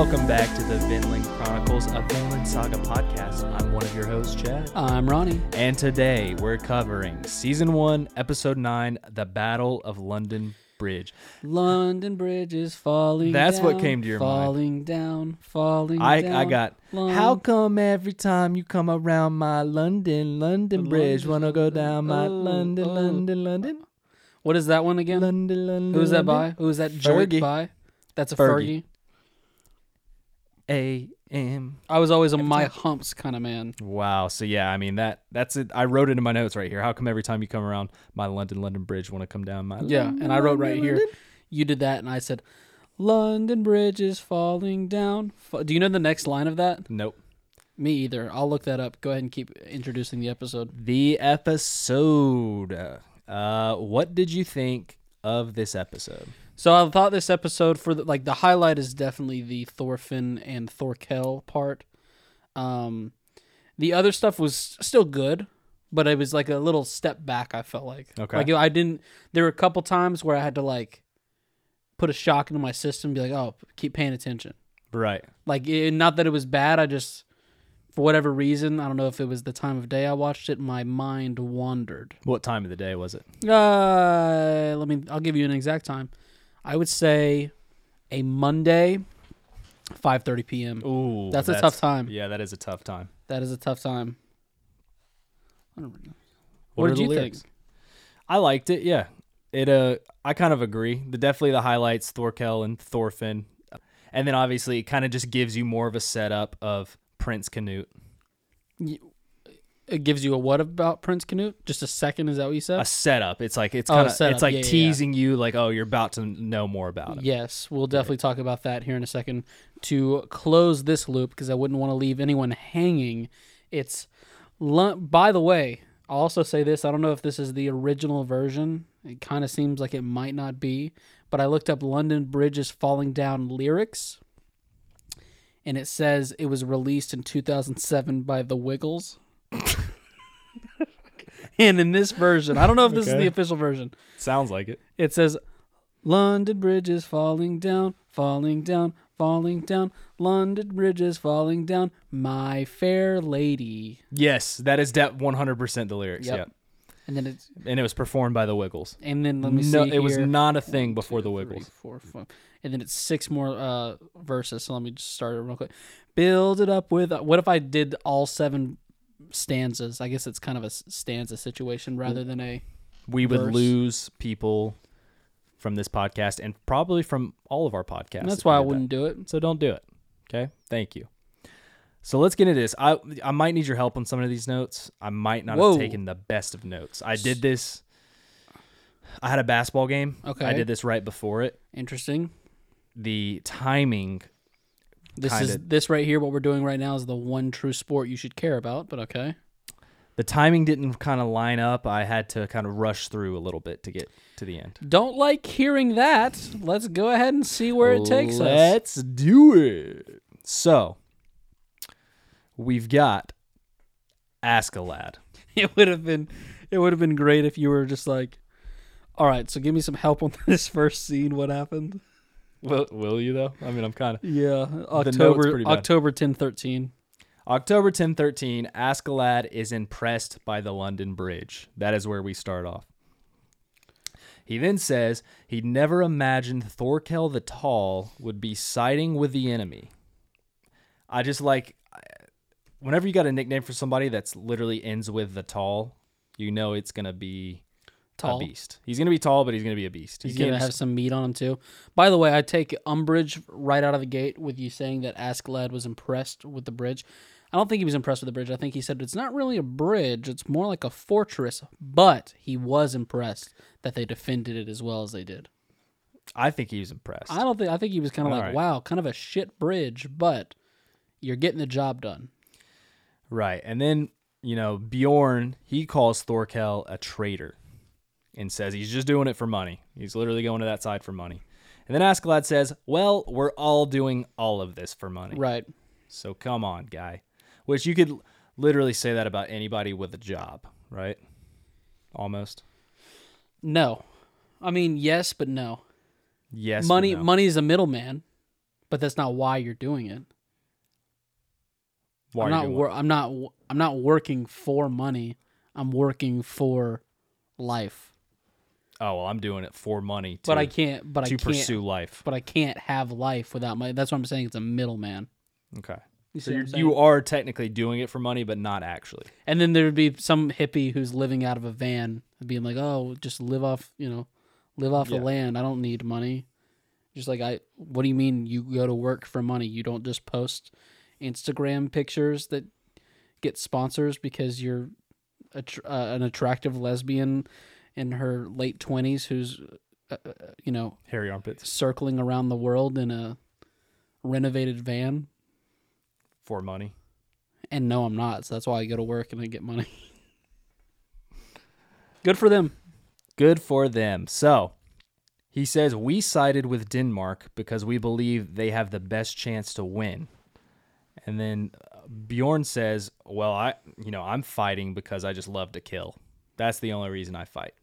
Welcome back to the Vinland Chronicles of Vinland Saga podcast. I'm one of your hosts, Chad. I'm Ronny. And today we're covering season one, episode nine, The Battle of London Bridge. London Bridge is falling. That's what came to your mind. falling down, falling I, down. I got, how come every time you come around my London, London Bridge, London, wanna go down my oh, London, oh. London, London? What is that one again? London, London. Who's that by? Who's that joint Fergie. by? That's a Fergie. Fergie. A.M. I was always a my humps kind of man. Wow. So yeah, I mean that that's it. I wrote it in my notes right here. How come every time you come around my London London Bridge want to come down my Yeah, London, and I wrote right London, here. You did that, and I said, "London Bridge is falling down." Do you know the next line of that? Nope. Me either. I'll look that up. Go ahead and keep introducing the episode. The episode. Uh, what did you think of this episode? So I thought this episode for the, like the highlight is definitely the Thorfinn and Thorkell part. Um, the other stuff was still good, but it was like a little step back. I felt like Okay. like I didn't. There were a couple times where I had to like put a shock into my system, be like, oh, keep paying attention. Right. Like it, not that it was bad. I just for whatever reason, I don't know if it was the time of day I watched it, my mind wandered. What time of the day was it? Uh, let me. I'll give you an exact time. I would say a Monday, five thirty p.m. Ooh, That's a tough time. Yeah, that is a tough time. That is a tough time. I don't know. What, What did you lyrics? think? I liked it. Yeah. It. Uh, I kind of agree. The definitely the highlights Thorkell and Thorfinn, and then obviously it kind of just gives you more of a setup of Prince Canute. It gives you a what about Prince Canute? Just a second. Is that what you said? a setup. It's like it's Oh, kind of setup. it's like Yeah, yeah, yeah. teasing you, like oh, you're about to know more about it. Yes, we'll definitely talk about that here in a second. To close this loop, because I wouldn't want to leave anyone hanging. It's, by the way, I'll also say this. I don't know if this is the original version. It kind of seems like it might not be, but I looked up London Bridge is falling down lyrics, and it says it was released in 2007 by The Wiggles. And in this version, I don't know if this is Okay. the official version. Sounds like it. It says, London Bridge is falling down, falling down, falling down. London Bridge is falling down, my fair lady. Yes, that is de- 100% the lyrics. Yep. Yeah, And then it's and it was performed by the Wiggles. and then let me see. no, it was here. not a thing before the Wiggles. four, five. And then it's six more uh, verses. So let me just start it real quick. Build it up with. What if I did all seven stanzas? I guess it's kind of a stanza situation mm. rather than a. We would verse. lose people from this podcast and probably from all of our podcasts. That's why I wouldn't do it. So don't do it. Okay. Thank you. So let's get into this. I I might need your help on some of these notes. I might not Whoa. have taken the best of notes. I did this. I had a basketball game. Okay. I did this right before it. Interesting. The timing. This is Kinda- this right here. What we're doing right now is the one true sport you should care about. But okay. The timing didn't kind of line up. I had to kind of rush through a little bit to get to the end. Don't like hearing that. Let's go ahead and see where it takes us. Let's do it. So we've got Askeladd. It would have been it would have been great if you were just like, all right, so give me some help on this first scene. What happened? Will, will you though? I mean, I'm kind of Yeah, October. October ten thirteen. October 10, 13. Ask is impressed by the London Bridge. That is where we start off. He then says he never imagined Thorkell the Tall would be siding with the enemy. I just like whenever you got a nickname for somebody that's literally ends with the tall, you know it's gonna be Tall. a beast. He's gonna be tall, but he's gonna be a beast. He's gonna can't have some meat on him too. By the way, I take umbrage right out of the gate with you saying that Askeladd was impressed with the bridge. I don't think he was impressed with the bridge. I think he said it's not really a bridge; it's more like a fortress. But he was impressed that they defended it as well as they did. I think he was impressed. I don't think. I think he was kind of All like, right. "Wow, kind of a shit bridge, but you're getting the job done." Right. And then, you know, Bjorn, he calls Thorkell a traitor and says he's just doing it for money. He's literally going to that side for money. And then Askeladd says, Well, we're all doing all of this for money. Right. So come on, guy. Which you could literally say that about anybody with a job, right? Almost. No, I mean yes, but no. Yes. money, no. money is a middleman, but that's not why you're doing it. Why I'm not. Wor- I'm not. I'm not working for money. I'm working for life. What? Oh well, I'm doing it for money. To, But I can't. But I can't. pursue life. But I can't have life without money. That's what I'm saying. It's a middleman. Okay. You So you're, you are technically doing it for money, but not actually. And then there would be some hippie who's living out of a van, being like, "Oh, just live off, you know, live off Yeah. the land. I don't need money." Just like I, what do you mean you go to work for money? You don't just post Instagram pictures that get sponsors because you're a, uh, an attractive lesbian in her late twenties who's, uh, uh, you know, Hairy armpits circling around the world in a renovated van. for money. And no, I'm not. So that's why I go to work and I get money. Good for them. Good for them. So he says we sided with Denmark because we believe they have the best chance to win. And then uh, Bjorn says, "Well, I, you know, I'm fighting because I just love to kill. That's the only reason I fight."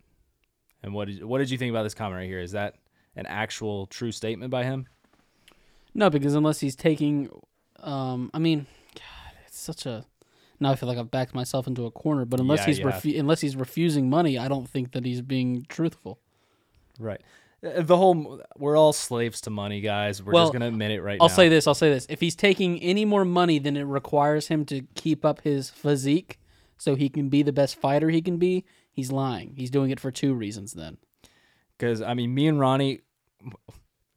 And what did what did you think about this comment right here? Is that an actual true statement by him? No, because unless he's taking, um, I mean, God, it's such a. Now I feel like I've backed myself into a corner. But unless Yeah, he's refu- unless he's refusing money, I don't think that he's being truthful. Right. Uh, The whole we're all slaves to money, guys. We're Well, just gonna admit it right now. I'll now. say this. I'll say this. If he's taking any more money than it requires him to keep up his physique, so he can be the best fighter he can be, he's lying. He's doing it for two reasons. Then Because I mean, me and Ronny,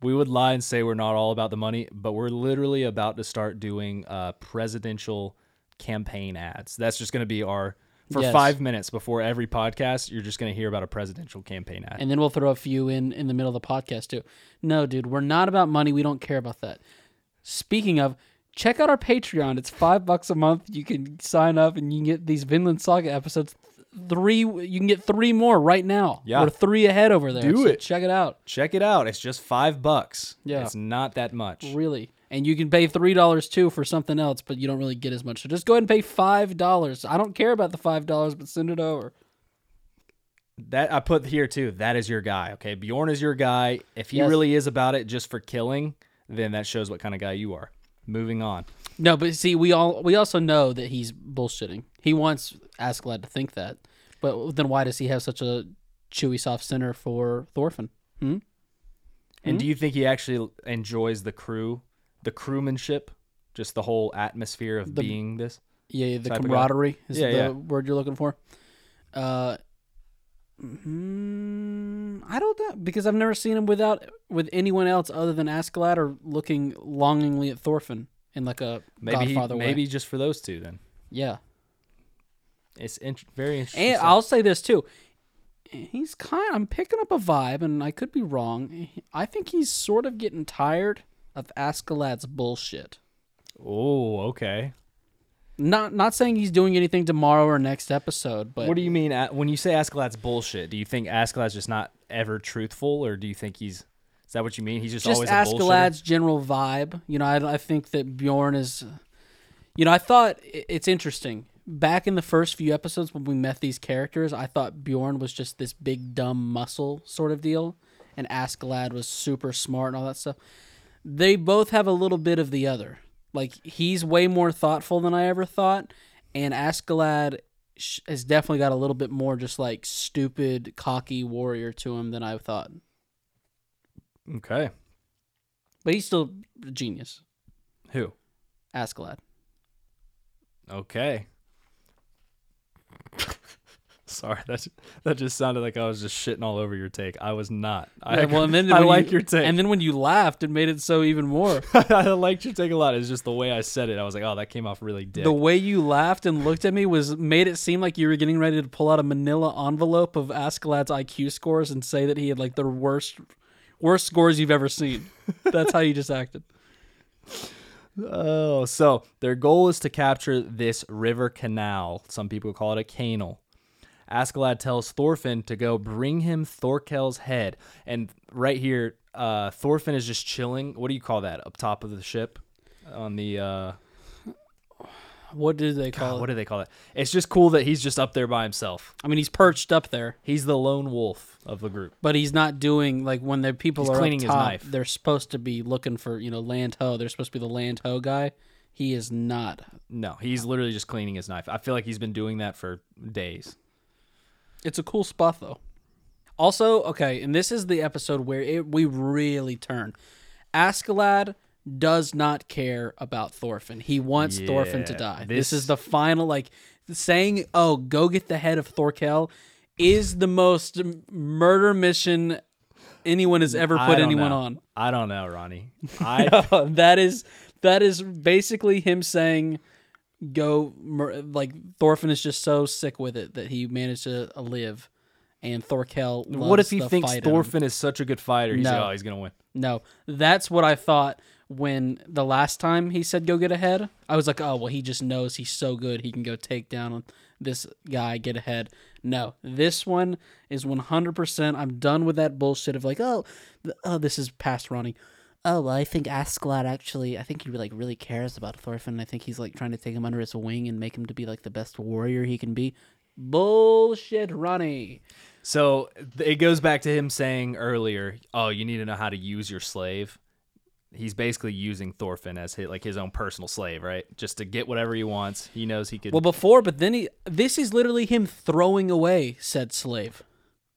we would lie and say we're not all about the money, but we're literally about to start doing uh, presidential campaign ads. That's just going to be our for Yes. five minutes before every podcast. You're just going to hear about a presidential campaign ad. and then we'll throw a few in in the middle of the podcast too. No, dude, we're not about money. We don't care about that. Speaking of, check out our Patreon. It's five bucks a month. You can sign up and you can get these Vinland Saga episodes. Three, you can get three more right now. Yeah. we're three ahead over there. Do so it. Check it out. Check it out. It's just five bucks. Yeah. it's not that much. Really. And you can pay three dollars too for something else, but you don't really get as much. So just go ahead and pay five dollars. I don't care about the five dollars, but send it over. That I put here too. That is your guy. Okay, Bjorn is your guy. If he Yes. really is about it just for killing, then that shows what kind of guy you are. Moving on. No, but see, we all we also know that he's bullshitting. He wants Askeladd to think that, but then why does he have such a chewy soft center for Thorfinn? Hmm? And do you think he actually enjoys the crew, the crewmanship, just the whole atmosphere of The- being this? Yeah, the Type of guy. camaraderie is Yeah, the yeah. word you're looking for. Uh, mm, I don't know because I've never seen him without with anyone else other than Askeladd or looking longingly at Thorfinn in like a Maybe he, Godfather way. maybe just for those two. Then Yeah, it's int- very interesting. and stuff. I'll say this too. He's kind. I'm picking up a vibe, and I could be wrong. I think he's sort of getting tired of Askeladd's bullshit. oh, okay. Not not saying he's doing anything tomorrow or next episode, but what do you mean when you say Askeladd's bullshit? Do you think Askeladd's just not ever truthful, or do you think he's? Is that what you mean? He's just, just always a bullshitter? Askeladd's general vibe. You know, I, I think that Bjorn is. You know, I thought it's interesting. Back in the first few episodes when we met these characters, I thought Bjorn was just this big dumb muscle sort of deal, and Askeladd was super smart and all that stuff. They both have a little bit of the other. Like he's way more thoughtful than I ever thought, and Askeladd has definitely got a little bit more just like stupid, cocky warrior to him than I thought. Okay. But he's still a genius. Who? Askeladd. Okay. Sorry, that that just sounded like I was just shitting all over your take. I was not. I, Yeah, well, and then I like you- your take. And then when you laughed, it made it so even more. I liked your take a lot. It's just the way I said it. I was like, oh, that came off really dick. the way you laughed and looked at me was made it seem like you were getting ready to pull out a manila envelope of Askeladd's IQ scores and say that he had like the worst worst scores you've ever seen. That's how you just acted. Oh, so their goal is to capture this river canal. Some people call it a canal. Askeladd tells Thorfinn to go bring him Thorkell's head. And right here, uh, Thorfinn is just chilling. What do you call that? Up top of the ship? On the uh What did they call God, what it? do they call it? It's just cool that he's just up there by himself. I mean, he's perched up there, He's the lone wolf of the group. but he's not doing like when the people He's are cleaning his top, knife. They're supposed to be looking for you know land ho. They're supposed to be the land ho guy. He is not. No, he's literally just cleaning his knife. I feel like he's been doing that for days. It's a cool spot though. Also, okay, and this is the episode where it, we really turn. Askeladd does not care about Thorfinn. He wants Thorfinn to die. this- This, is the final like saying, "Oh, go get the head of Thorkell," is the most murder mission anyone has ever put anyone know. on. I don't know, Ronny. I that is that is basically him saying go mur- like Thorfinn is just so sick with it that he managed to live and Thorkell what if he thinks in him. Thorfinn is such a good fighter? He's No. like, oh, he's gonna win. No, that's what I thought when the last time he said go get ahead. I was like, oh well, he just knows he's so good he can go take down this guy, get ahead. No, this one is one hundred percent. I'm done with that bullshit of like, oh, oh, this is past Ronny. Oh well, I think Askeladd actually, I think he like really cares about Thorfinn. I think he's like trying to take him under his wing and make him to be like the best warrior he can be. Bullshit, Ronny. So it goes back to him saying earlier, "Oh, you need to know how to use your slave." He's basically using Thorfinn as his, like his own personal slave, right? Just to get whatever he wants. He knows he could. Well, before, but then he. This is literally him throwing away said slave.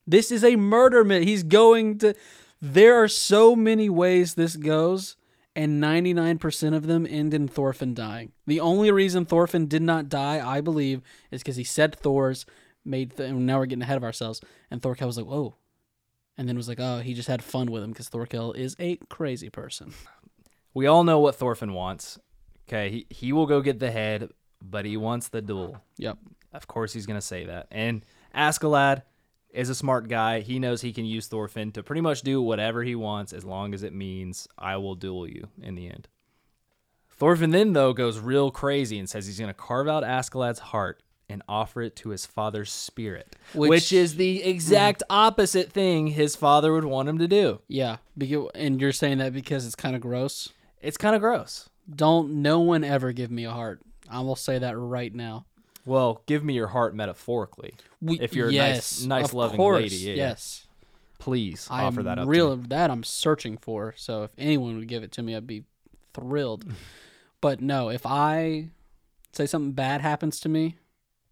This is a murder myth. He's going to. There are so many ways this goes, and 99% of them end in Thorfinn dying. The only reason Thorfinn did not die, I believe, is because he said Thors, made. Th- and now we're getting ahead of ourselves. And Thorkell was like, whoa. And then was like, oh, he just had fun with him because Thorkell is a crazy person. we all know what Thorfinn wants. Okay, he he will go get the head, but he wants the duel. Yep. Of course, he's gonna say that. And Askeladd is a smart guy. He knows he can use Thorfinn to pretty much do whatever he wants, as long as it means I will duel you in the end. Thorfinn then though goes real crazy and says he's gonna carve out Askeladd's heart and offer it to his father's spirit, which, Which- is the exact mm-hmm. opposite thing his father would want him to do. Yeah. And you're saying that because it's kind of gross? It's kind of gross. Don't no one ever give me a heart. I will say that right now. Well, give me your heart metaphorically. We, If you're a nice- nice, loving course, lady, yeah, yes, Please I offer that up. to real. me. That I'm searching for. So if anyone would give it to me, I'd be thrilled. but no, if I say something bad happens to me,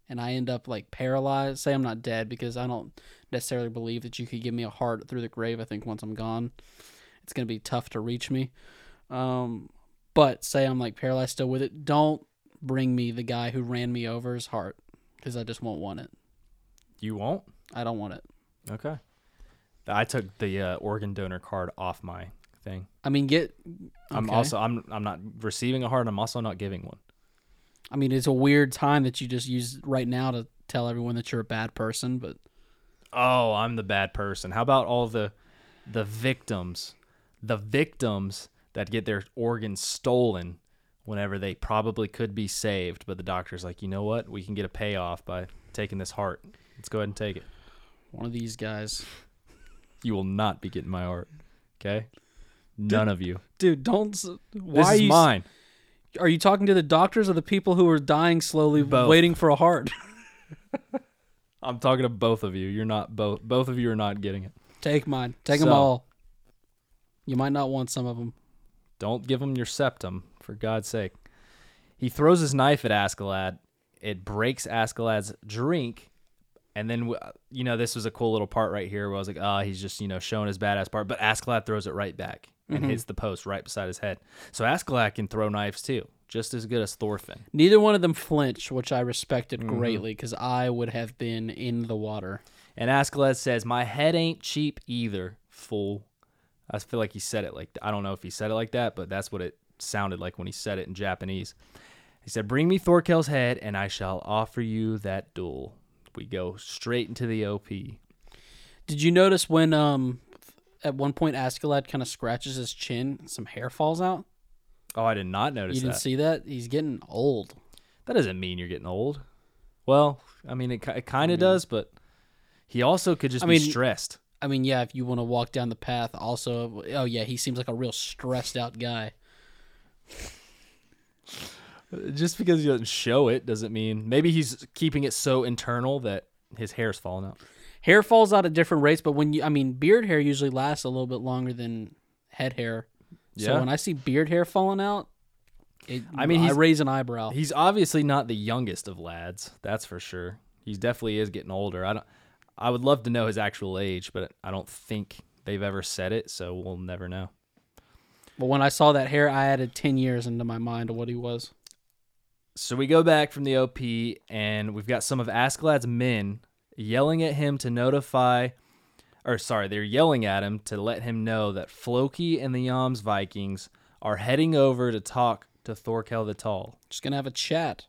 and I end up like paralyzed, say I'm not dead because I don't necessarily believe that you could give me a heart through the grave. I think once I'm gone, it's gonna be tough to reach me. Um, but say I'm like paralyzed still with it, don't bring me the guy who ran me over's heart because I just won't want it. You won't. I don't want it. Okay. I took the uh, organ donor card off my thing. I mean, get. Okay. I'm also I'm I'm not receiving a heart. I'm also not giving one. I mean, it's a weird time that you just use right now to tell everyone that you're a bad person, but Oh, I'm the bad person. How about all the the victims, the victims that get their organs stolen whenever they probably could be saved, but the doctor's like, you know what? We can get a payoff by taking this heart. Let's go ahead and take it. one of these guys. You will not be getting my heart. Okay. None of you. Dude, don't. Why This is you, mine. Are you talking to the doctors or the people who are dying slowly, Both. waiting for a heart? I'm talking to both of you. You're not both. Both of you are not getting it. Take mine. Take them all. You might not want some of them. Don't give him your septum, for God's sake. He throws his knife at Askeladd. It breaks Askeladd's drink. And then, you know, this was a cool little part right here where I was like, oh, he's just, you know, showing his badass part. But Askeladd throws it right back and hits the post right beside his head. So Askeladd can throw knives too, just as good as Thorfinn. Neither one of them flinched, which I respected Mm-hmm. greatly because I would have been in the water. And Askeladd says, My head ain't cheap either, fool. I feel like he said it like I don't know if he said it like that, but that's what it sounded like when he said it in Japanese. He said, Bring me Thorkell's head, and I shall offer you that duel. We go straight into the OP. Did you notice when um at one point Askeladd kind of scratches his chin, some hair falls out? Oh, I did not notice you didn't that. see that? He's getting old. that doesn't mean you're getting old. Well, I mean, it, it kind of does, but he also could just I be mean- stressed. I mean, yeah, if you want to walk down the path, also, oh yeah, he seems like a real stressed out guy. Just because he doesn't show it doesn't mean maybe he's keeping it so internal that his hair's falling out. Hair falls out at different rates, but when you, I mean, beard hair usually lasts a little bit longer than head hair. Yeah. So when I see beard hair falling out, it, I mean, I he's- raise an eyebrow. He's obviously not the youngest of lads, that's for sure. He definitely is getting older. I don't I would love to know his actual age, but I don't think they've ever said it, so we'll never know. But when I saw that hair, I added ten years into my mind of what he was. So we go back from the OP and we've got some of Askeladd's men yelling at him to notify or sorry, they're yelling at him to let him know that Floki and the Jomsvikings are heading over to talk to Thorkell the Tall. Just gonna have a chat.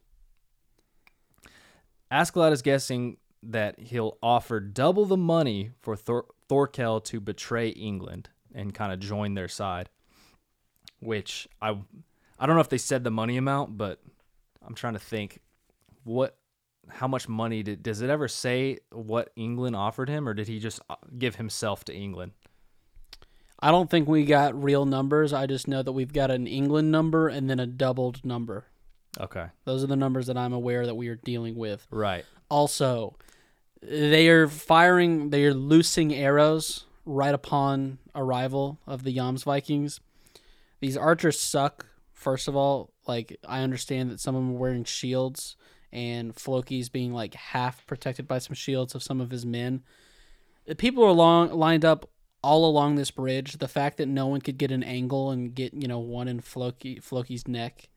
Askeladd is guessing that he'll offer double the money for Thor- Thorkell to betray England and kind of join their side. Which I, I don't know if they said the money amount, but I'm trying to think, what, how much money did does it ever say what England offered him, or did he just uh, give himself to England? I don't think we got real numbers. I just know that we've got an England number and then a doubled number. Okay, Those are the numbers that I'm aware that we are dealing with. right. Also, they are firing, they are loosing arrows right upon arrival of the Jomsvikings. These archers suck, first of all. Like, I understand that some of them are wearing shields, and Floki's being like half protected by some shields of some of his men. The people are long, lined up all along this bridge. The fact that no one could get an angle and get, you know, one in Floki, Floki's neck.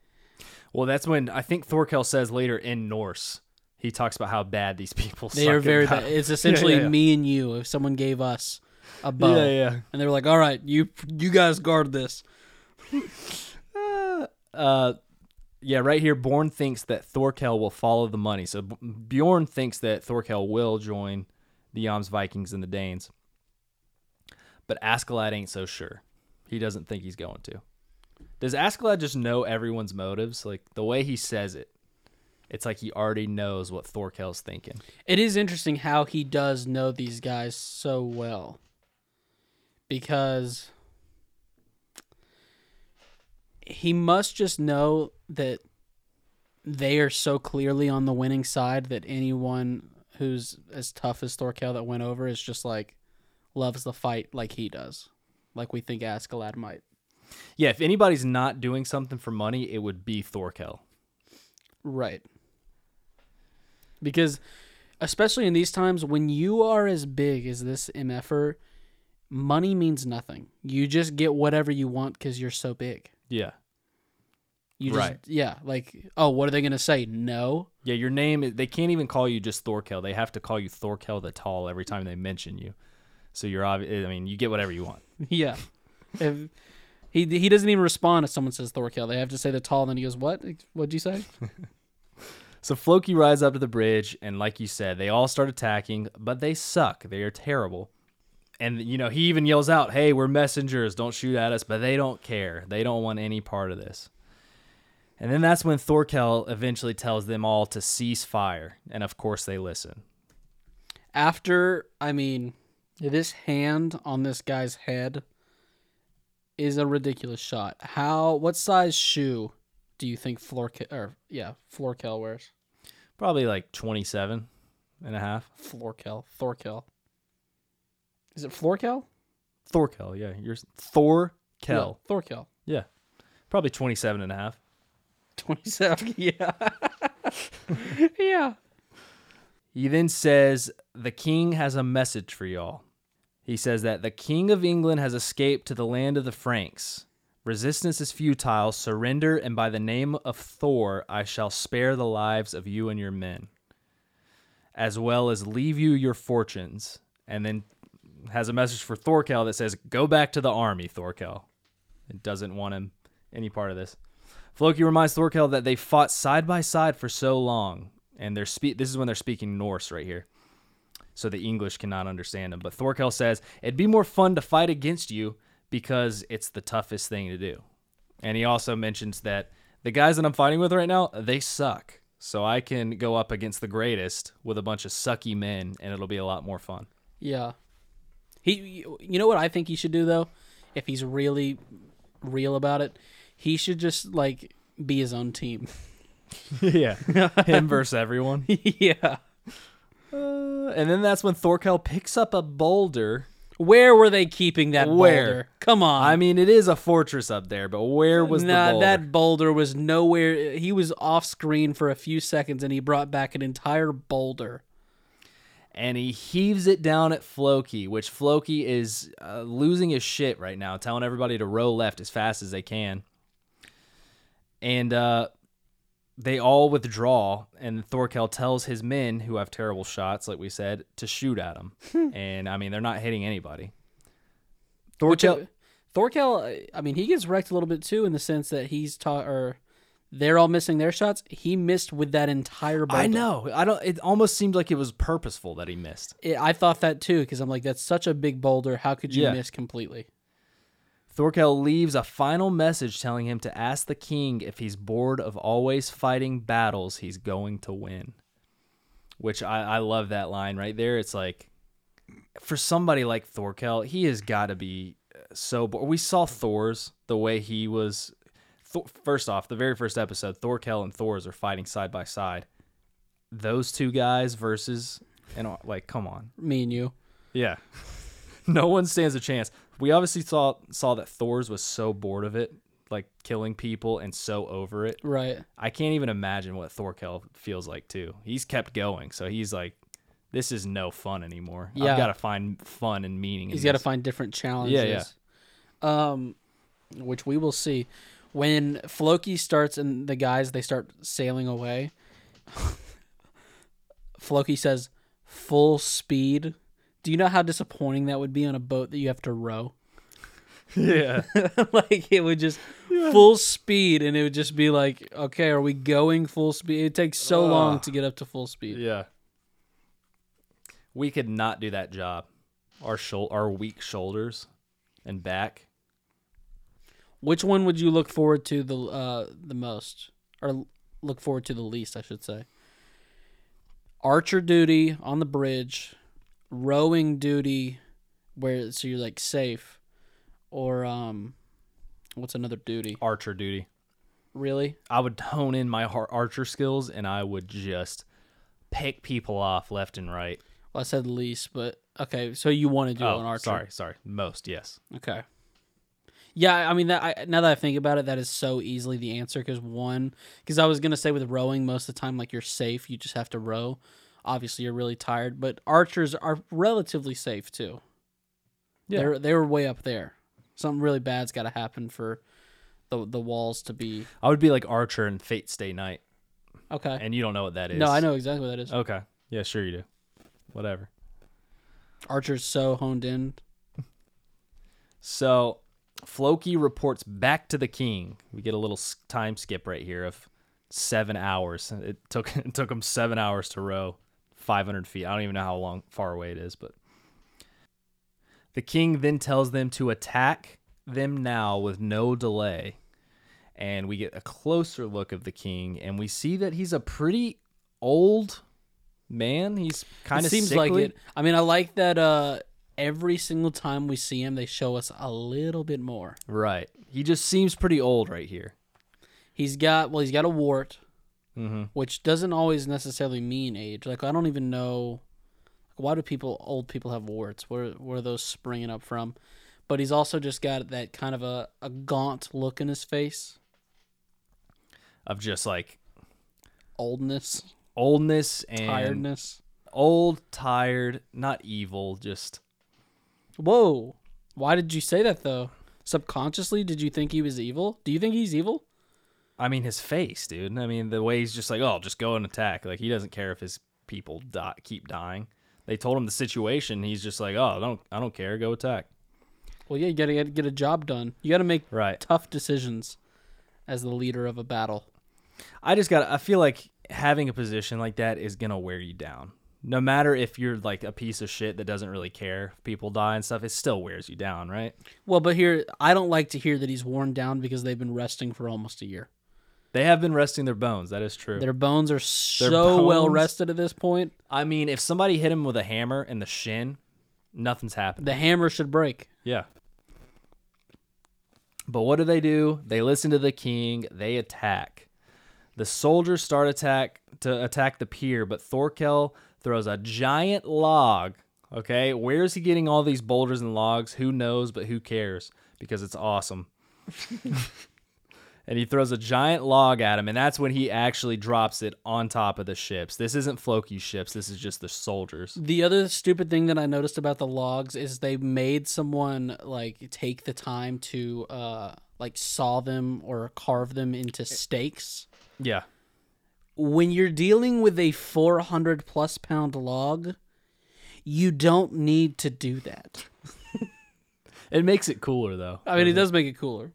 Well, that's when I think Thorkell says later in Norse. He talks about how bad these people They suck are very bad. It's essentially yeah, yeah. me and you if someone gave us a bow. Yeah, yeah. And they were like, "All right, you you guys guard this." uh yeah right here Bjorn thinks that Thorkell will follow the money. So Bjorn thinks that Thorkell will join the Jomsvikings and the Danes. But Askeladd ain't so sure. He doesn't think he's going to. Does Askeladd just know everyone's motives? Like the way he says it it's like he already knows what Thorkell's thinking. It is interesting how he does know these guys so well. Because he must just know that they are so clearly on the winning side that anyone who's as tough as Thorkell that went over is just like loves the fight like he does. Like we think Askeladd might. yeah if anybody's not doing something for money it would be Thorkell Right. Because especially in these times when you are as big as this MFer, money means nothing. You just get whatever you want cuz you're so big. Yeah You just Right. yeah, like oh, what are they going to say? No. Yeah, your name is, they can't even call you just Thorkell. They have to call you Thorkell the Tall every time they mention you. So you're obvious. Eh, I mean, you get whatever you want. yeah. if he he doesn't even respond if someone says Thorkell. They have to say the tall and then he goes, "What? What'd you say?" So Floki rides up to the bridge, and like you said, they all start attacking, but they suck. They are terrible. And you know, he even yells out, "Hey, we're messengers. Don't shoot at us." But they don't care. They don't want any part of this. And then that's when Thorkell eventually tells them all to cease fire, and of course they listen. after I mean, this hand on this guy's head is a ridiculous shot. How what size shoe do you think Florkel or yeah, Florkel wears? Probably like 27 and a half. Florkel, Thorkell. Is it Florkel? Thorkell, yeah. You're Thorkell. Yeah, Thorkell. Yeah. Probably 27 and a half. 27. Yeah. yeah. He then says, The king has a message for y'all. He says that the king of England has escaped to the land of the Franks. Resistance is futile. Surrender, and by the name of Thor, I shall spare the lives of you and your men, as well as leave you your fortunes. And then has a message for Thorkell that says, Go back to the army, Thorkell. It doesn't want him any part of this. Floki reminds Thorkell that they fought side by side for so long, and they're spe- this is when they're speaking Norse right here, so the English cannot understand them. But Thorkell says it'd be more fun to fight against you because it's the toughest thing to do, and he also mentions that the guys that I'm fighting with right now they suck, so I can go up against the greatest with a bunch of sucky men, and it'll be a lot more fun. Yeah. He you know what I think he should do though? If he's really real about it, he should just like be his own team. yeah, him versus everyone. yeah. Uh, and then that's when Thorkell picks up a boulder. Where were they keeping that Where? boulder? Come on. I mean, it is a fortress up there, but where was nah, the boulder? that boulder was nowhere. He was off screen for a few seconds, and he brought back an entire boulder. And he heaves it down at Floki, which Floki is uh, losing his shit right now, telling everybody to row left as fast as they can. And uh, they all withdraw, and Thorkell tells his men, who have terrible shots, like we said, to shoot at him. and I mean, they're not hitting anybody. Thorkell, uh, Thorkell, I mean, he gets wrecked a little bit too, in the sense that he's taught, or they're all missing their shots. He missed with that entire. Boulder. I know. I don't. It almost seemed like it was purposeful that he missed. It, I thought that too, because I'm like, that's such a big boulder. How could you Yeah. miss completely? Thorkell leaves a final message telling him to ask the king if he's bored of always fighting battles he's going to win. Which I, I love that line right there. It's like, for somebody like Thorkell, he has got to be uh, so bored. We saw Thors, the way he was. Thor, first off, the very first episode, Thorkell and Thors are fighting side by side. Those two guys versus, and like, come on. Me and you. Yeah. no one stands a chance. We obviously saw saw that Thors was so bored of it, like killing people and so over it. Right. I can't even imagine what Thorkell feels like too. He's kept going, so he's like this is no fun anymore. Yeah. I've got to find fun and meaning. He's got to find different challenges. Yeah, yeah. Um, which we will see when Floki starts and the guys they start sailing away. Floki says, "Full speed." Do you know how disappointing that would be on a boat that you have to row? Yeah. like it would just full speed, and it would just be like, okay, are we going full speed? It takes so long to get up to full speed. yeah. We could not do that job. Our shou- our weak shoulders and back. Which one would you look forward to the uh, the most, or look forward to the least, I should say? Archer duty on the bridge, rowing duty, where so you're like safe, or um, what's another duty? Archer duty. Really? I would hone in my har- archer skills and I would just pick people off left and right. Well, I said least, but okay. So you want to do oh, an archer? sorry, sorry. Most, yes. Okay. Yeah, I mean that. I, now that I think about it, that is so easily the answer. Because one, because I was gonna say with rowing, most of the time, like you're safe, you just have to row. Obviously, you're really tired, but archers are relatively safe too. Yeah. They're they're way up there. Something really bad's got to happen for the the walls to be I would be like Archer and Fate Stay Night, okay. and you don't know what that is. No, I know exactly what that is. Okay. Yeah, sure you do. Whatever. Archer's so honed in. So, Floki reports back to the king. We get a little time skip right here of seven hours. It took it took him seven hours to row 500 feet. I don't even know how long far away it is, but the king then tells them to attack them now with no delay. And we get a closer look of the king, and we see that he's a pretty old man. He's kind of seems like it. I mean, I like that. Uh, every single time we see him, they show us a little bit more. Right. He just seems pretty old right here. He's got well, he's got a wart, Mm-hmm. which doesn't always necessarily mean age. Like I don't even know why do people old people have warts? Where where are those springing up from? But he's also just got that kind of a, a gaunt look in his face, Of just like oldness, oldness and tiredness. old, tired, not evil, just Whoa! Why did you say that though? Subconsciously, did you think he was evil? Do you think he's evil? I mean his face, dude. I mean the way he's just like, "Oh, just go and attack." Like he doesn't care if his people die, keep dying. They told him the situation, he's just like, "Oh, I don't I don't care, go attack." Well, yeah, you gotta get, get a job done. You gotta make Right. tough decisions as the leader of a battle. I just got I feel like having a position like that is going to wear you down. No matter if you're like a piece of shit that doesn't really care if people die and stuff, it still wears you down, right? Well, but here, I don't like to hear that he's worn down because they've been resting for almost a year. They have been resting their bones. That is true. Their bones are so well rested at this point. I mean, if somebody hit him with a hammer in the shin, nothing's happened. The hammer should break. Yeah. But what do they do? They listen to the king, they attack. The soldiers start attack to attack the pier, but Thorkell throws a giant log. Okay, where's he getting all these boulders and logs? Who knows, but who cares? Because it's awesome. and he throws a giant log at him, and that's when he actually drops it on top of the ships. This isn't Floki's ships. This is just the soldiers. The other stupid thing that I noticed about the logs is they made someone like take the time to uh like saw them or carve them into stakes. Yeah, When you're dealing with a 400 plus pound log, you don't need to do that. it makes it cooler though. I mean, it does make it cooler.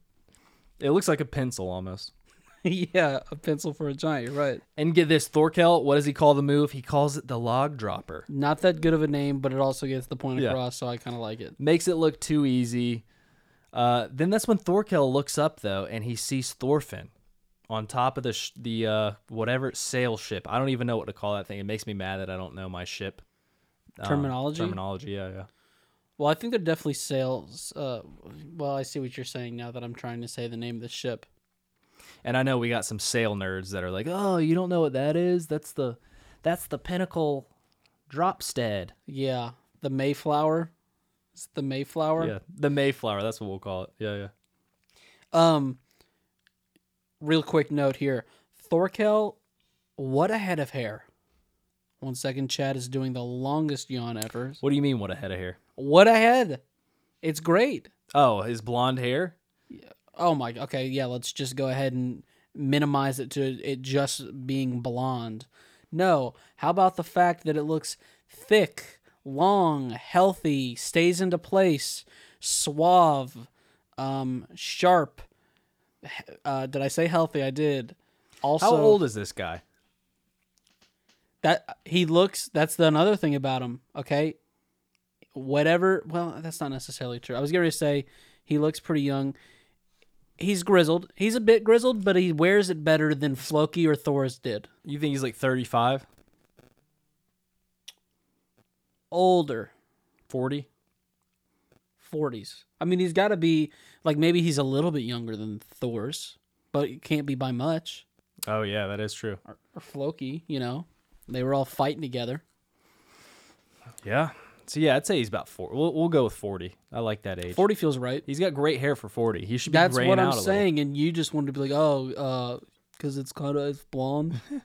It looks like a pencil almost. yeah, a pencil for a giant. You're right. And get this, Thorkell, what does he call the move? He calls it the log dropper. Not that good of a name, but it also gets the point Yeah. across, so I kind of like it. Makes it look too easy. Uh, then that's when Thorkell looks up though, and he sees Thorfinn on top of the sh- the uh, whatever sail ship. I don't even know what to call that thing. It makes me mad that I don't know my ship um, Terminology? terminology. Yeah, yeah. Well, I think they're definitely sails. Uh, well, I see what you're saying now that I'm trying to say the name of the ship. And I know we got some sail nerds that are like, "Oh, you don't know what that is? That's the that's the pinnacle dropstead." Yeah, the Mayflower. It's the Mayflower. Yeah, the Mayflower. That's what we'll call it. Yeah, yeah. Um, real quick note here: Thorkell, what a head of hair. One second, Chad is doing the longest yawn ever. What do you mean? What a head of hair? What a head! It's great. Oh, his blonde hair. Oh my. Okay, yeah. Let's just go ahead and minimize it to it just being blonde. No. How about the fact that it looks thick, long, healthy, stays into place, suave, um, sharp. Uh, did I say healthy? I did. Also, How old is this guy? that he looks that's the another thing about him okay whatever well that's not necessarily true i was going to say he looks pretty young he's grizzled he's a bit grizzled but he wears it better than floki or thor's did You think he's like 35, older 40? 40s i mean he's got to be like maybe he's a little bit younger than thor's but it can't be by much Oh yeah, that is true. or, or floki you know they were all fighting together Yeah. So yeah, I'd say he's about 40. We'll, we'll go with 40. I like that age. 40 feels right He's got great hair for 40. He should be That's what I'm saying, and you just wanted to be like, oh, uh, because it's kind of it's blonde.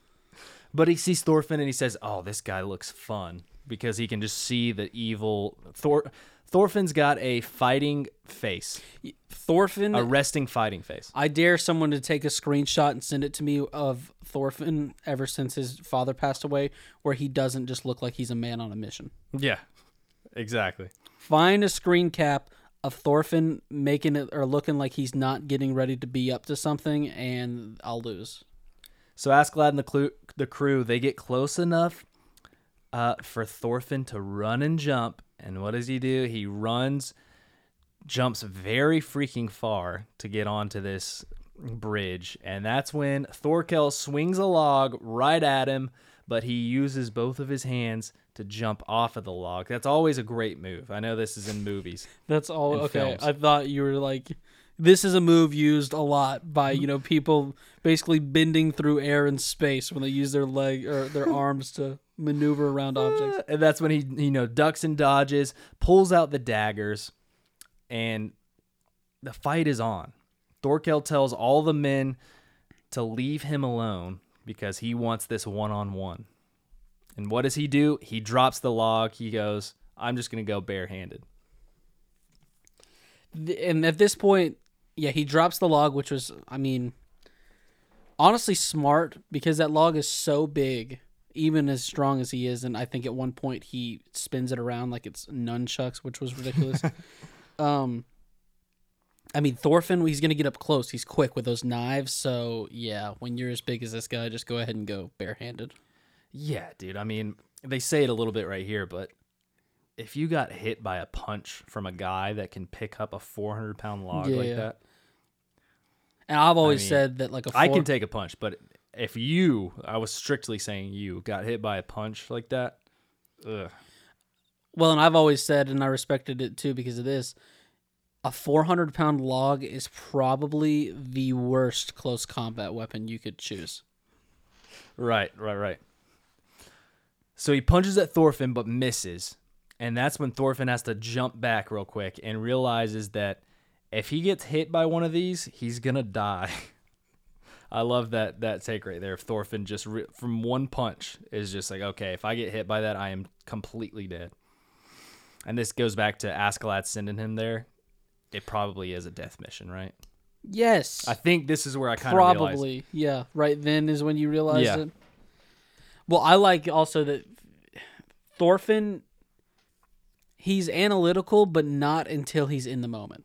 But he sees Thorfinn and he says, "Oh, this guy looks fun." Because he can just see the evil Thor Thorfinn's got a fighting face, Thorfinn. a resting fighting face. I dare someone to take a screenshot and send it to me of Thorfinn ever since his father passed away, where he doesn't just look like he's a man on a mission. Yeah. Exactly. Find a screen cap of Thorfinn making it or looking like he's not getting ready to be up to something, and I'll lose. So Askeladd and the, clu- the crew they get close enough uh, for Thorfinn to run and jump. And what does he do? He runs, jumps very freaking far to get onto this bridge, and that's when Thorkel swings a log right at him. But he uses both of his hands to jump off of the log. That's always a great move. I know this is in movies. That's all. Okay, films. I thought you were like, this is a move used a lot by you know people basically bending through air and space when they use their leg or their arms to maneuver around uh, objects. And that's when he, you know, ducks and dodges, pulls out the daggers, and the fight is on. Thorkell tells all the men to leave him alone because he wants this one on one. And what does he do? He drops the log. He goes, I'm just going to go barehanded. And at this point, yeah, he drops the log, which was, I mean, honestly smart because that log is so big, even as strong as he is. And I think at one point he spins it around like it's nunchucks, which was ridiculous. um, I mean, Thorfinn, he's going to get up close. He's quick with those knives. So, yeah, when you're as big as this guy, just go ahead and go barehanded. Yeah, dude. I mean, they say it a little bit right here, but if you got hit by a punch from a guy that can pick up a 400 pound log like Yeah. that, And I've always mean, said that, like, a I four- can take a punch, but if you, I was strictly saying you, got hit by a punch like that, ugh. Well, and I've always said, and I respected it too because of this. A 400 pound log is probably the worst close combat weapon you could choose. Right, right, right. So he punches at Thorfinn but misses. And that's when Thorfinn has to jump back real quick and realizes that if he gets hit by one of these, he's going to die. I love that that take right there. If Thorfinn just re- from one punch is just like, okay, if I get hit by that, I am completely dead. And this goes back to Askeladd sending him there. It probably is a death mission, right? Yes. I think this is where I kind of realized. Probably. Yeah. Right then is when you realize Yeah. it. Well, I like also that Thorfinn he's analytical but not until he's in the moment.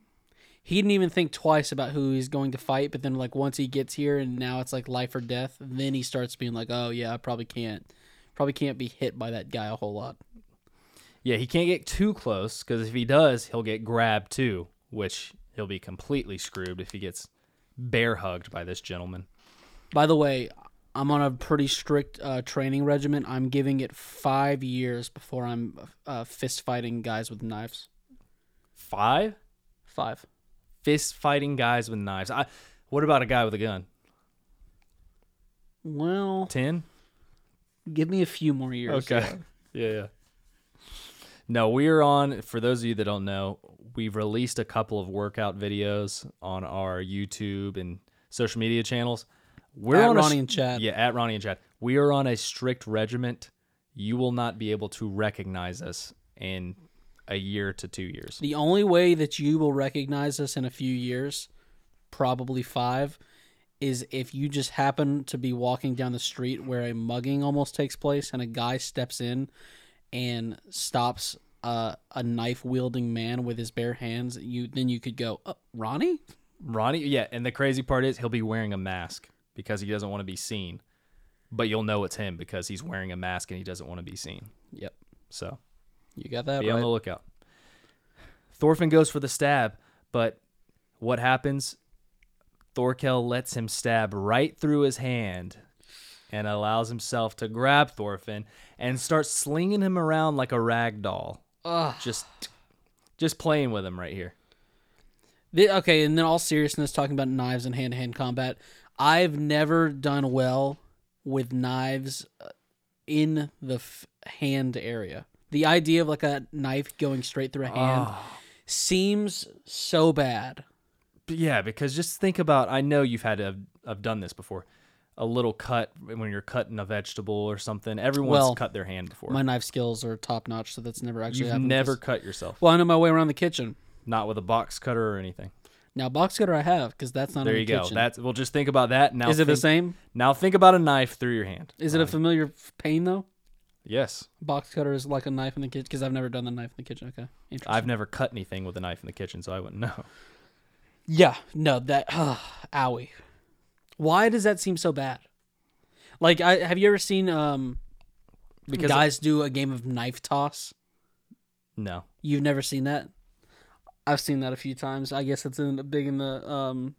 He didn't even think twice about who he's going to fight, but then like once he gets here and now it's like life or death, then he starts being like, "Oh yeah, I probably can't probably can't be hit by that guy a whole lot." Yeah, he can't get too close because if he does, he'll get grabbed too, which he'll be completely screwed if he gets bear hugged by this gentleman. By the way, I'm on a pretty strict uh, training regimen. I'm giving it five years before I'm uh, fist fighting guys with knives. Five Five. Fist fighting guys with knives. I, what about a guy with a gun? Well, Ten? give me a few more years. Okay. yeah. Yeah, yeah. No, we are on. For those of you that don't know, we've released a couple of workout videos on our YouTube and social media channels. We're At on Ronny s- and Chad. Yeah, at Ronny and Chad. We are on a strict regiment. You will not be able to recognize us in a year to two years. The only way that you will recognize us in a few years, probably five, is if you just happen to be walking down the street where a mugging almost takes place and a guy steps in and stops uh, a knife wielding man with his bare hands. You then you could go, uh, Ronny. Ronny, yeah, and the crazy part is he'll be wearing a mask because he doesn't want to be seen. But you'll know it's him because he's wearing a mask and he doesn't want to be seen. Yep, So you got that be on the lookout. Thorfinn goes for the stab, but what happens? Thorkell lets him stab right through his hand and allows himself to grab Thorfinn and start slinging him around like a rag doll. Ugh. Just just playing with him right here. The, okay, and then all seriousness, talking about knives and hand to hand combat, I've never done well with knives uh, in the f- hand area. The idea of like a knife going straight through a hand ah. seems so bad. Yeah, because just think about I know you've had to have, have done this before. A little cut when you're cutting a vegetable or something. Everyone's Well, cut their hand before. My knife skills are top notch, so that's never actually You've happened. never cut yourself. Well, I know my way around the kitchen. Not with a box cutter or anything. Now, box cutter I have because that's not There you the go. kitchen. That's well just think about that. Now Is it the same? Now think about a knife through your hand. Is it a familiar pain though? Yes. Box cutter is like a knife in the kitchen because I've never done the knife in the kitchen. Okay, interesting. I've never cut anything with a knife in the kitchen, so I wouldn't know. Yeah, no, that uh, owie. Why does that seem so bad? Like, I have you ever seen um Because guys do a game of knife toss? no. You've never seen that? I've seen that a few times. I guess it's in big in the um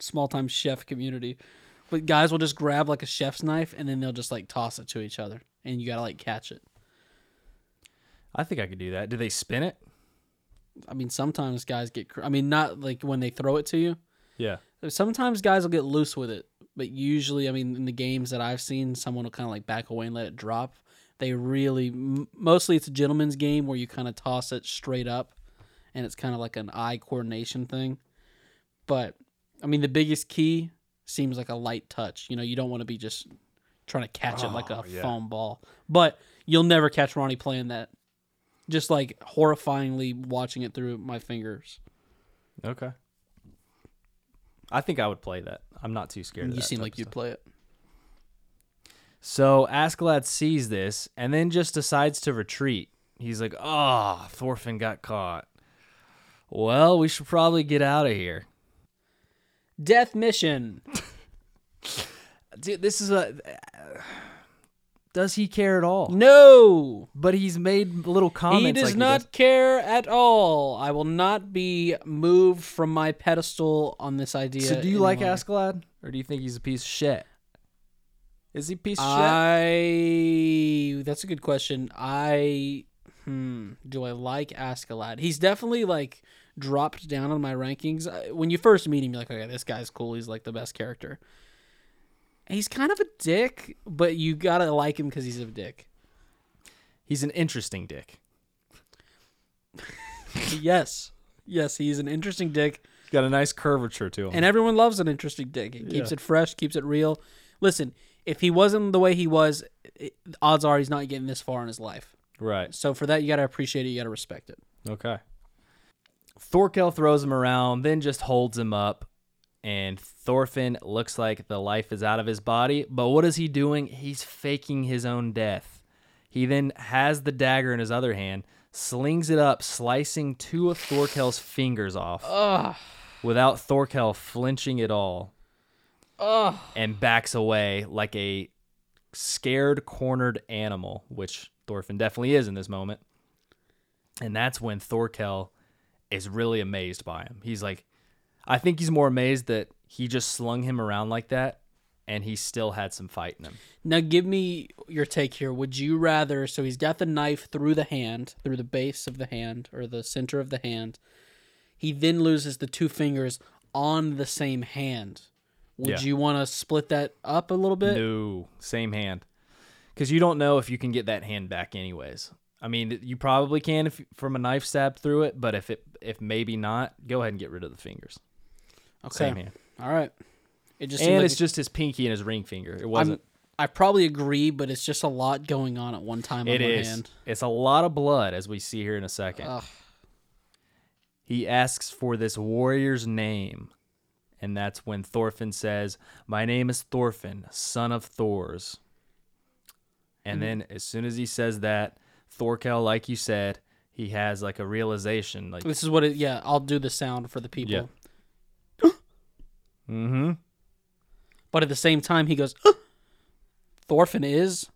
small time chef community. But guys will just grab like a chef's knife and then they'll just like toss it to each other, and you gotta like catch it. I think I could do that. Do they spin it? I mean, sometimes guys get. cr- I mean, not like when they throw it to you. Yeah. Sometimes guys will get loose with it, but usually, I mean, in the games that I've seen, someone will kind of like back away and let it drop. They really, m- mostly it's a gentleman's game where you kind of toss it straight up, and it's kind of like an eye coordination thing. But I mean, the biggest key seems like a light touch. You know, you don't want to be just trying to catch it like oh, a Oh, yeah. foam ball. But you'll never catch Ronny playing that. Just like horrifyingly watching it through my fingers. Okay. I think I would play that. I'm not too scared. Of You seem like you'd play it. So Askeladd sees this and then just decides to retreat. He's like, "Oh, Thorfinn got caught. Well, we should probably get out of here." Death mission. Dude, this is a. Does he care at all? No. But he's made little comments. He does like not does. care at all. I will not be moved from my pedestal on this idea. So, do you like any longer. Askeladd, or do you think he's a piece of shit? Is he a piece of shit? I. That's a good question. I. Hmm. Do I like Askeladd? He's definitely like dropped down on my rankings. When you first meet him, you're like, okay, this guy's cool. He's like the best character. He's kind of a dick, but you gotta like him because he's a dick. He's an interesting dick. yes, yes, he's an interesting dick, He's got a nice curvature to him. and everyone loves an interesting dick. It keeps Yeah. it fresh, keeps it real. Listen, if he wasn't the way he was, it, odds are he's not getting this far in his life. right. So for that, you gotta appreciate it. You gotta respect it. Okay. Thorkell throws him around, then just holds him up, and Thorfinn looks like the life is out of his body. But what is he doing? He's faking his own death. He then has the dagger in his other hand, slings it up, slicing two of Thorkell's fingers off Ugh, without Thorkell flinching at all, ugh. and backs away like a scared, cornered animal, which Thorfinn definitely is in this moment. And that's when Thorkell is really amazed by him. He's like, I think he's more amazed that he just slung him around like that and he still had some fight in him. Now give me your take here. Would you rather? So he's got the knife through the hand, through the base of the hand or the center of the hand. He then loses the two fingers on the same hand. Would Yeah. you want to split that up a little bit? No, same hand. Because you don't know if you can get that hand back, anyways. I mean, you probably can if from a knife stab through it, but if it if maybe not, go ahead and get rid of the fingers. Okay. Same hand. All right. It just and like it's just his pinky and his ring finger. It wasn't. I probably agree, but it's just a lot going on at one time It on is. hand. It's a lot of blood, as we see here in a second. Ugh. He asks for this warrior's name, and that's when Thorfinn says, "My name is Thorfinn, son of Thors." And mm-hmm. then, as soon as he says that, Thorkell, like you said, he has like a realization, like, This is what it. Yeah, I'll do the sound for the people. Yeah. Mm-hmm. But at the same time, he goes, Thorfinn is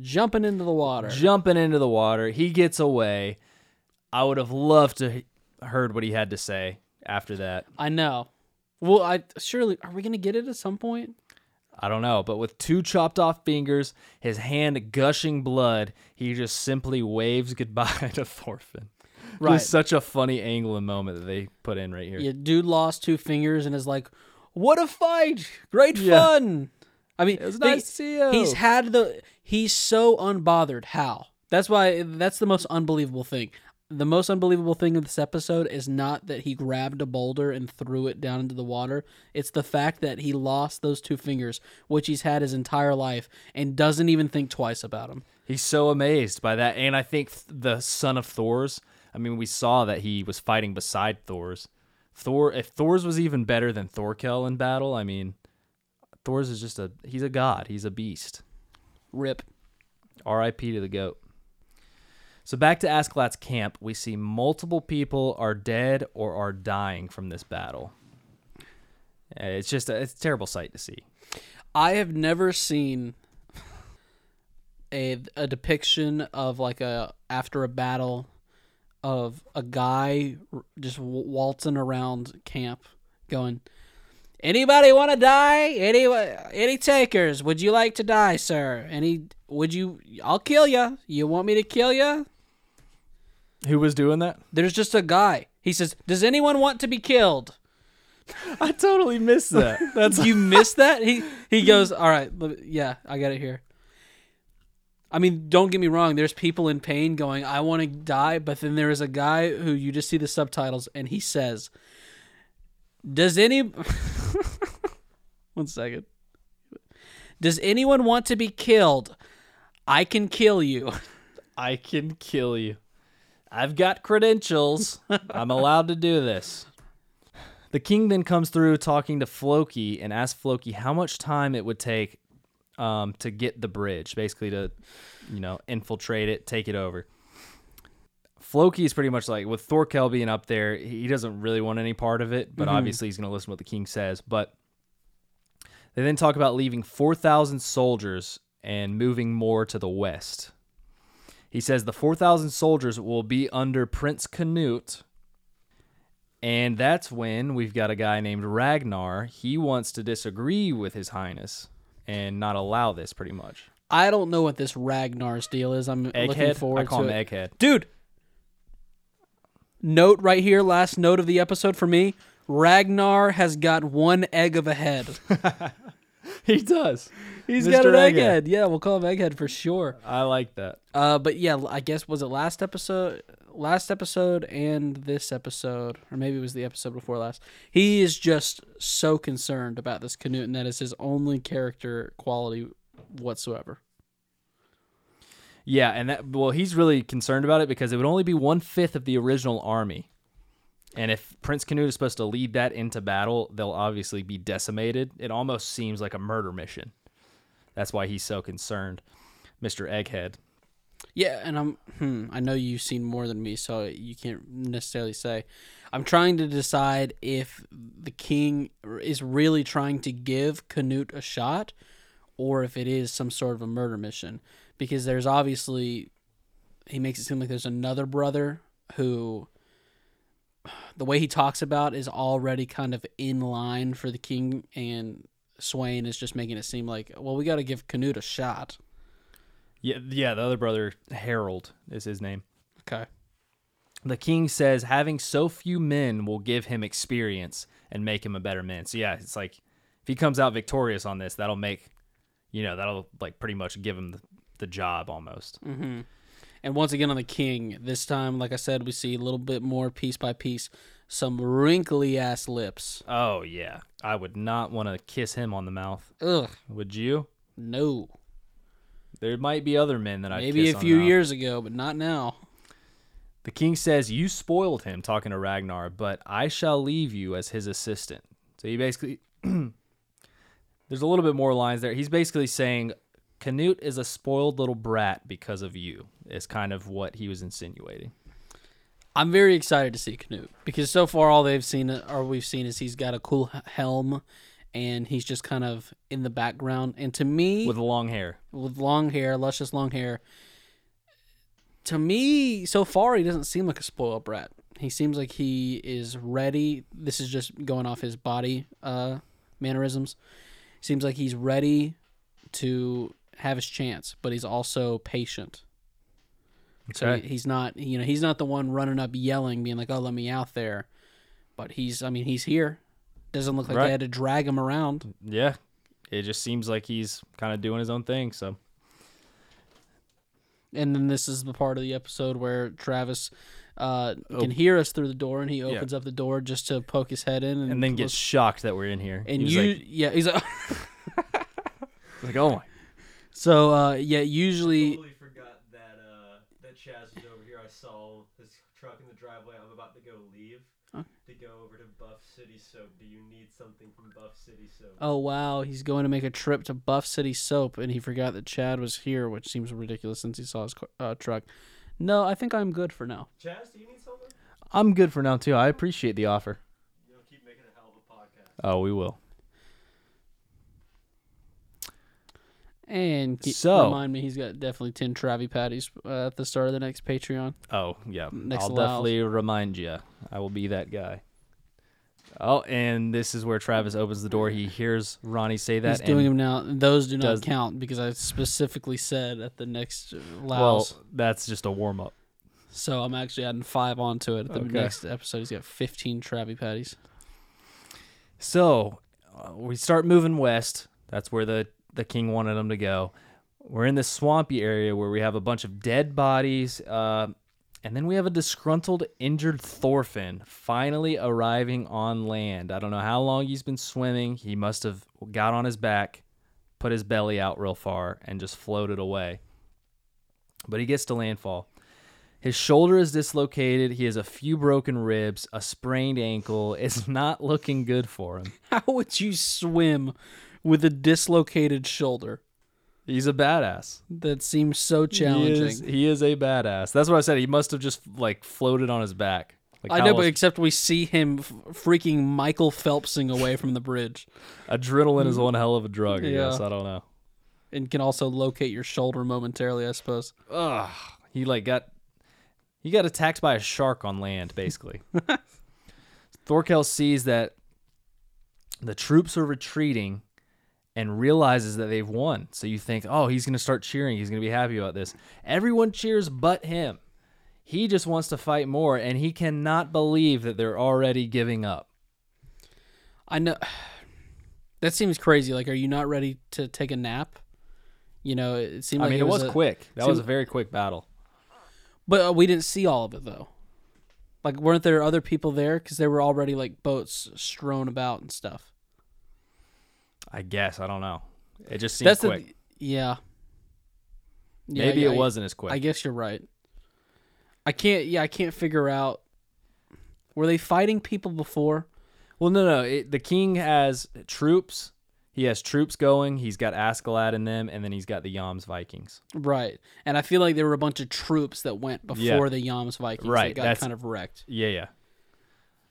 jumping into the water. jumping into the water. He gets away. I would have loved to he- heard what he had to say after that. I know. Well, I surely are we gonna get it at some point? I don't know, but with two chopped off fingers, his hand gushing blood, he just simply waves goodbye to Thorfinn. Right. Just such a funny angle and moment that they put in right here. Yeah, dude lost two fingers and is like, "What a fight! Great Yeah. fun." I mean, It was they- nice to see you. he's had the. He's so unbothered. How? That's why. That's the most unbelievable thing. The most unbelievable thing of this episode is not that he grabbed a boulder and threw it down into the water. It's the fact that he lost those two fingers, which he's had his entire life, and doesn't even think twice about them. He's so amazed by that. And I think the son of Thors, I mean, we saw that he was fighting beside Thors. Thor, if Thors was even better than Thorkell in battle, I mean, Thors is just a, he's a god. He's a beast. Rip. R.I.P. to the goat. So back to Askeladd's camp, we see multiple people are dead or are dying from this battle. Uh, It's just a, it's a terrible sight to see. I have never seen a a depiction of like a after a battle of a guy just waltzing around camp going anybody want to die any any takers would you like to die sir any would you I'll kill you you want me to kill you Who was doing that? there's just a guy he says does anyone want to be killed I totally missed that. That's you missed that? He he goes, all right, yeah, I got it here. I mean, don't get me wrong. There's people in pain going, I want to die, but then there is a guy who you just see the subtitles, and he says, "Does any one second? Does anyone want to be killed? I can kill you." I can kill you. I've got credentials. I'm allowed to do this. The king then comes through talking to Floki and asks Floki how much time it would take um, to get the bridge, basically to, you know, infiltrate it, take it over. Floki is pretty much like with Thorkell being up there, he doesn't really want any part of it, but obviously he's going to listen to what the king says. But they then talk about leaving 4,000 soldiers and moving more to the west. He says the 4,000 soldiers will be under Prince Canute. And that's when we've got a guy named Ragnar. He wants to disagree with His Highness and not allow this, pretty much. I don't know what this Ragnar's deal is. I'm looking Egghead? forward I call to him it. Egghead. Dude, note right here, last note of the episode for me. Ragnar has got one egg of a head. he does. He's got an Egghead. egghead. Yeah, we'll call him egghead for sure. I like that. Uh, but yeah, I guess was it last episode, last episode, and this episode, or maybe it was the episode before last. He is just so concerned about this Canute, and that is his only character quality whatsoever. Yeah, and that well, he's really concerned about it because it would only be one fifth of the original army. And if Prince Canute is supposed to lead that into battle, they'll obviously be decimated. It almost seems like a murder mission. That's why he's so concerned, Mr. Egghead. Yeah, and I'm. Hmm, I know you've seen more than me, so you can't necessarily say. I'm trying to decide if the king is really trying to give Canute a shot, or if it is some sort of a murder mission. Because there's obviously, he makes it seem like there's another brother who, the way he talks about is already kind of in line for the king, and Sweyn is just making it seem like, well, we got to give Canute a shot. Yeah, yeah, the other brother, Harald, is his name. Okay. The king says having so few men will give him experience and make him a better man. So yeah, it's like if he comes out victorious on this, that'll make, you know, that'll like pretty much give him the, the job almost. Mm-hmm. And once again on the king, this time, like I said, we see a little bit more piece by piece, some wrinkly ass lips. Oh yeah, I would not want to kiss him on the mouth. Ugh, Would you? no. There might be other men that I Maybe a few years ago, but not now. The king says, "You spoiled him," talking to Ragnar, but I shall leave you as his assistant. So he basically, there's a little bit more lines there. He's basically saying, Canute is a spoiled little brat because of you. Is kind of what he was insinuating. I'm very excited to see Canute because so far all they've seen or we've seen is he's got a cool helm and he's just kind of in the background. And to me, with long hair. with long hair, luscious long hair. To me, so far, he doesn't seem like a spoiled brat. He seems like he is ready. This is just going off his body uh, mannerisms. Seems like he's ready to have his chance, but he's also patient. So Okay. he- he's not, you know, he's not the one running up yelling, being like, "Oh, let me out there." But he's, I mean, he's here. Doesn't look like Right. they had to drag him around. Yeah, it just seems like he's kind of doing his own thing. So And then this is the part of the episode where Travis uh, Oh. can hear us through the door, and he opens up the door just to poke his head in, and, and then gets shocked that we're in here. and He you, like, yeah, he's like, like, oh my. so uh, yeah. Usually, totally forgot that uh, that Chaz was over here. I saw his truck in the driveway. I'm about to go leave Huh? To go over to Buff City Soap. Do you need something from Buff City Soap? oh wow, he's going to make a trip to Buff City Soap, and he forgot that Chad was here, which seems ridiculous since he saw his uh, truck. No, I think I'm good for now. Chaz, do you need something? I'm good for now too. I appreciate the offer. You'll keep making a hell of a podcast. Oh, we will. And keep, So- remind me, he's got definitely ten Travi patties uh, at the start of the next Patreon. Oh yeah, Next I'll allows. definitely remind you. I will be that guy. Oh, and this is where Travis opens the door. He hears Ronny say that. He's doing them now. Those do not count because I specifically said at the next uh, Well, that's just a warm up. So I'm actually adding five onto it. At the Okay. next episode, he's got 15 Travi patties. So uh, we start moving west. That's where the the king wanted them to go. We're in this swampy area where we have a bunch of dead bodies, uh, and then we have a disgruntled, injured Thorfinn finally arriving on land. I don't know how long he's been swimming. He must have got on his back, put his belly out real far, and just floated away. But he gets to landfall. His shoulder is dislocated. He has a few broken ribs, a sprained ankle. It's not looking good for him. How would you swim with a dislocated shoulder? He's a badass. That seems so He challenging. is, he is a badass. That's what I said. He must have just like floated on his back. Like I know, but except we see him f- freaking Michael Phelpsing away from the bridge adrenaline is one hell of a drug. I Yeah. guess I don't know. and can also locate your shoulder momentarily, I suppose. Ugh. He like got he got attacked by a shark on land, basically. Thorkell sees that the troops are retreating and realizes that they've won. So you think, oh, he's gonna start cheering. He's gonna be happy about this. Everyone cheers but him. He just wants to fight more, and he cannot believe that they're already giving up. I know. That seems crazy. Like, are you not ready to take a nap? You know, it seemed I like mean, it was, a- quick. That seemed- was a very quick battle. But uh, we didn't see all of it though. Like, weren't there other people there? Because there were already like boats strewn about and stuff. I guess I don't know. It just seemed That's quick. the yeah. Yeah, Maybe yeah, it I- wasn't as quick. I guess you're right. I can't. Yeah, I can't figure out. Were they fighting people before? well, no, no. It, the king has troops. He has troops going. He's got Askeladd in them, and then he's got the Jomsvikings. Right. And I feel like there were a bunch of troops that went Yeah. before the Jomsvikings Right, that got kind of wrecked. Yeah, yeah.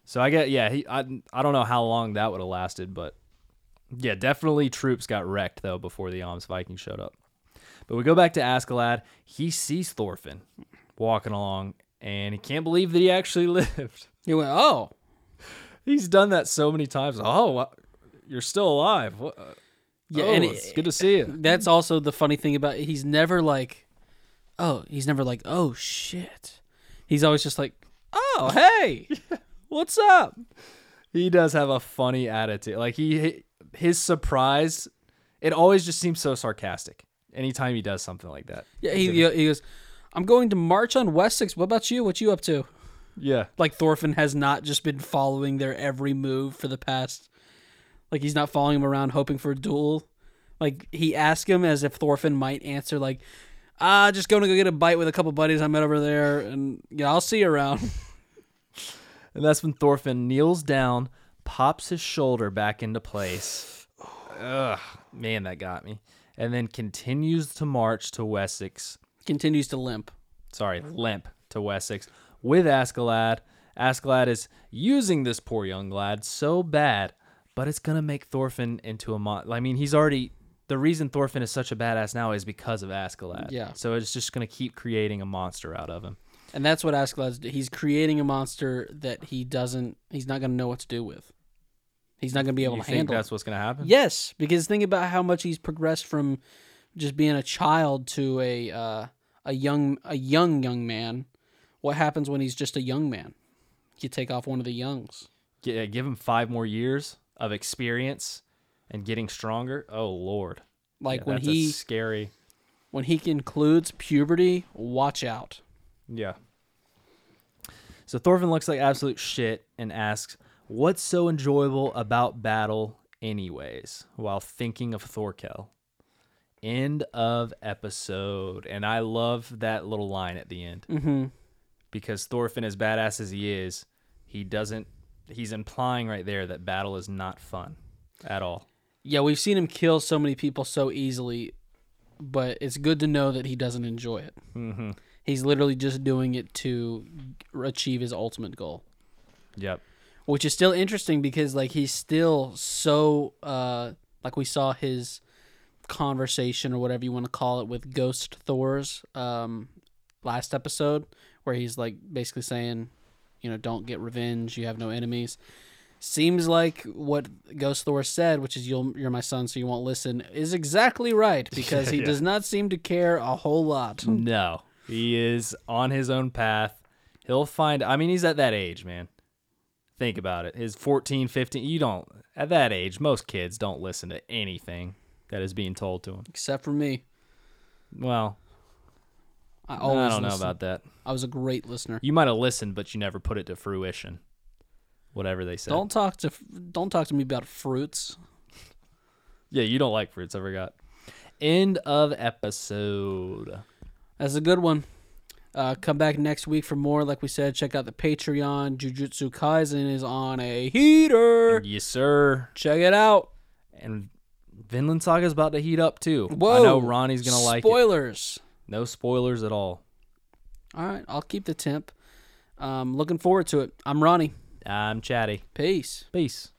So I get, yeah. He, I, I don't know how long that would have lasted, but yeah, definitely troops got wrecked though before the Jomsvikings showed up. But we go back to Askeladd. He sees Thorfinn walking along, and he can't believe that he actually lived. He went, oh, He's done that so many times. Oh, you're still alive. What? uh, yeah. oh, and it's it- good to see you. that's also the funny thing about it. He's never like, oh, he's never like, oh shit. He's always just like, oh hey, what's up? He does have a funny attitude. Like he, his surprise, it always just seems so sarcastic. Anytime he does something like that. Yeah, he, he goes, I'm going to march on Wessex. What about you? What you up to? Yeah. Like Thorfinn has not just been following their every move for the past, like he's not following him around hoping for a duel. Like he asked him as if Thorfinn might answer like, ah, just going to go get a bite with a couple buddies I met over there, and yeah, I'll see you around. And that's when Thorfinn kneels down, pops his shoulder back into place. Ugh, man, that got me. And then continues to march to Wessex. Continues to limp. Sorry, limp to Wessex with Askeladd. Askeladd is using this poor young lad so bad, but it's gonna make Thorfinn into a mon. I mean, he's already. The reason Thorfinn is such a badass now is because of Askeladd. Yeah. So it's just gonna keep creating a monster out of him. And that's what Askeladd's do- he's creating a monster that he doesn't he's not going to know what to do with. He's not going to be able you to think handle. that's it. what's gonna happen? Yes, because think about how much he's progressed from just being a child to a uh, a young a young young man. What happens when he's just a young man? You take off one of the youngs. Gi- give him five more years of experience and getting stronger. Oh Lord, Like Yeah, when that's he scary. when he concludes puberty, watch out. Yeah. So Thorfinn looks like absolute shit and asks, "What's so enjoyable about battle, anyways?" While thinking of Thorkell. End of episode, and I love that little line at the end Mm-hmm. because Thorfinn, as badass as he is, he doesn't. He's implying right there that battle is not fun at all. Yeah, we've seen him kill so many people so easily, but it's good to know that he doesn't enjoy it. Mm-hmm. He's literally just doing it to achieve his ultimate goal. Yep. which is still interesting because like he's still so uh like we saw his conversation or whatever you want to call it with ghost Thors um last episode where he's like basically saying you know don't get revenge you have no enemies seems like what ghost thor said which is you'll you're my son so you won't listen is exactly right because he Yeah. does not seem to care a whole lot No, he is on his own path. He'll find. I mean, he's at that age, man. Think about it. His 14, 15. You don't. At that age, most kids don't listen to anything that is being told to them. except for me Well, i always I don't know about that. i was a great listener You might have listened, but you never put it to fruition. Whatever they said. Don't talk to don't talk to me about fruits. Yeah, you don't like fruits. I forgot. End of episode. That's a good one. Uh, come back next week for more. Like we said, check out the Patreon. Jujutsu Kaisen is on a heater. Yes, sir. Check it out. And Vinland Saga is about to heat up too. Whoa! I know Ronny's gonna like it. Spoilers. No spoilers at all. All right, I'll keep the temp. Um, looking forward to it. I'm Ronny. I'm chatty. Peace. Peace.